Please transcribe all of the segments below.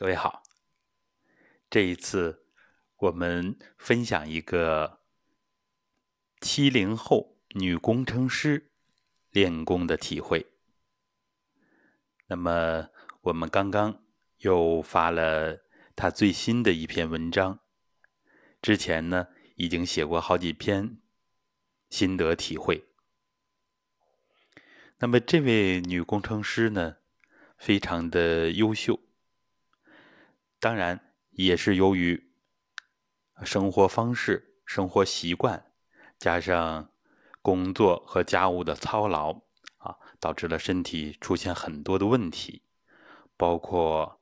各位好，这一次我们分享一个七零后女工程师练功的体会。那么我们刚刚又发了她最新的一篇文章，之前呢已经写过好几篇心得体会。那么这位女工程师呢，非常的优秀。当然，也是由于生活方式、生活习惯，加上工作和家务的操劳啊，导致了身体出现很多的问题，包括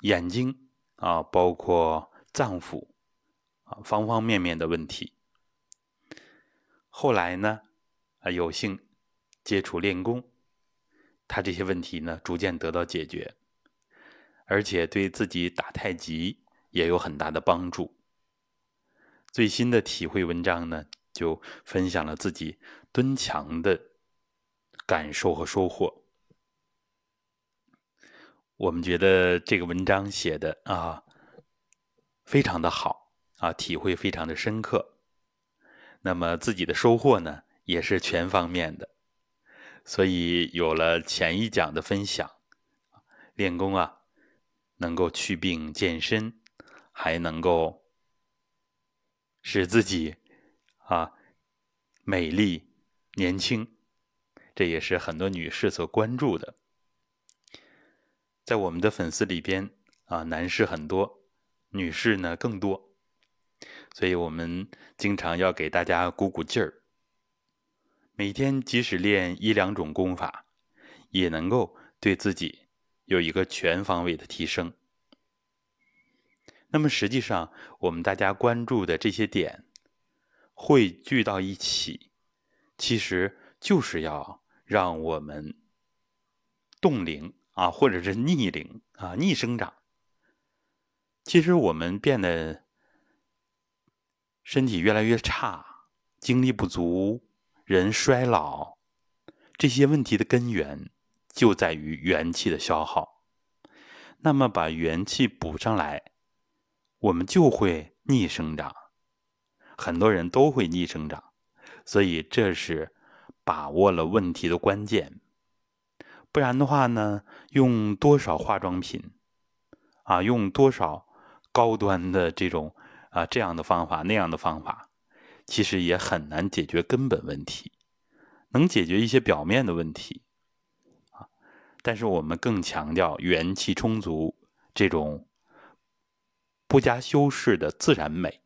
眼睛啊，包括脏腑啊，方方面面的问题。后来呢，啊，有幸接触练功，他这些问题呢，逐渐得到解决。而且对自己打太极也有很大的帮助。最新的体会文章呢，就分享了自己蹲墙的感受和收获。我们觉得这个文章写的啊，非常的好啊，体会非常的深刻。那么自己的收获呢，也是全方面的。所以有了前一讲的分享，练功啊。能够祛病健身，还能够使自己啊美丽年轻，这也是很多女士所关注的。在我们的粉丝里边啊，男士很多，女士呢更多，所以我们经常要给大家鼓鼓劲儿。每天即使练一两种功法，也能够对自己。有一个全方位的提升。那么实际上，我们大家关注的这些点汇聚到一起，其实就是要让我们冻龄啊，或者是逆龄啊，逆生长。其实我们变得身体越来越差，精力不足，人衰老，这些问题的根源。就在于元气的消耗，那么把元气补上来，我们就会逆生长。很多人都会逆生长，所以这是把握了问题的关键。不然的话呢，用多少化妆品啊，用多少高端的这种啊这样的方法那样的方法，其实也很难解决根本问题，能解决一些表面的问题。但是我们更强调元气充足这种不加修饰的自然美，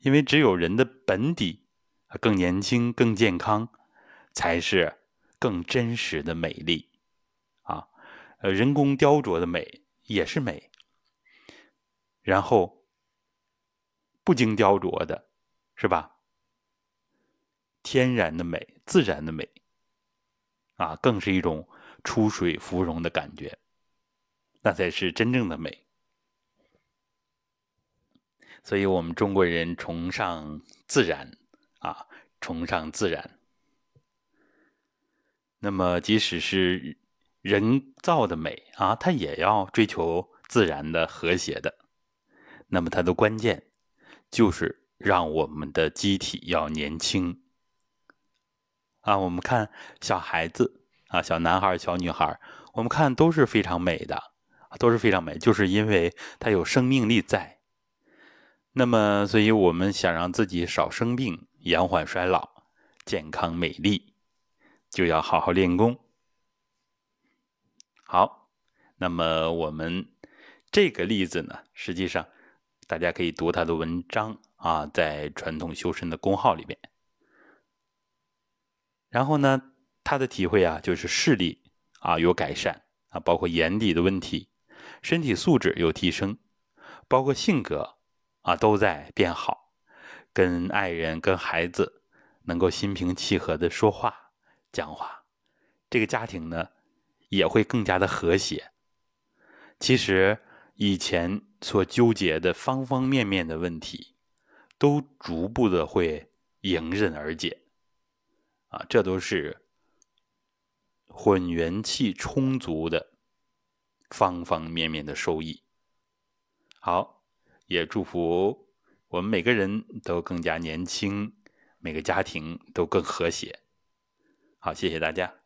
因为只有人的本底更年轻、更健康，才是更真实的美丽啊！呃，人工雕琢的美也是美，然后不经雕琢的，是吧？天然的美、自然的美啊，更是一种。出水芙蓉的感觉，那才是真正的美。所以，我们中国人崇尚自然啊，崇尚自然。那么，即使是人造的美啊，它也要追求自然的和谐的。那么，它的关键就是让我们的机体要年轻啊。我们看小孩子。啊，小男孩、小女孩，我们看都是非常美的，都是非常美，就是因为它有生命力在。那么，所以我们想让自己少生病、延缓衰老、健康美丽，就要好好练功。好，那么我们这个例子呢，实际上大家可以读他的文章啊，在传统修身的公号里边，然后呢。他的体会啊，就是视力啊有改善啊，包括眼底的问题，身体素质有提升，包括性格啊都在变好，跟爱人、跟孩子能够心平气和的说话、讲话，这个家庭呢也会更加的和谐。其实以前所纠结的方方面面的问题，都逐步的会迎刃而解啊，这都是。混元气充足的方方面面的收益。好，也祝福我们每个人都更加年轻，每个家庭都更和谐。好，谢谢大家。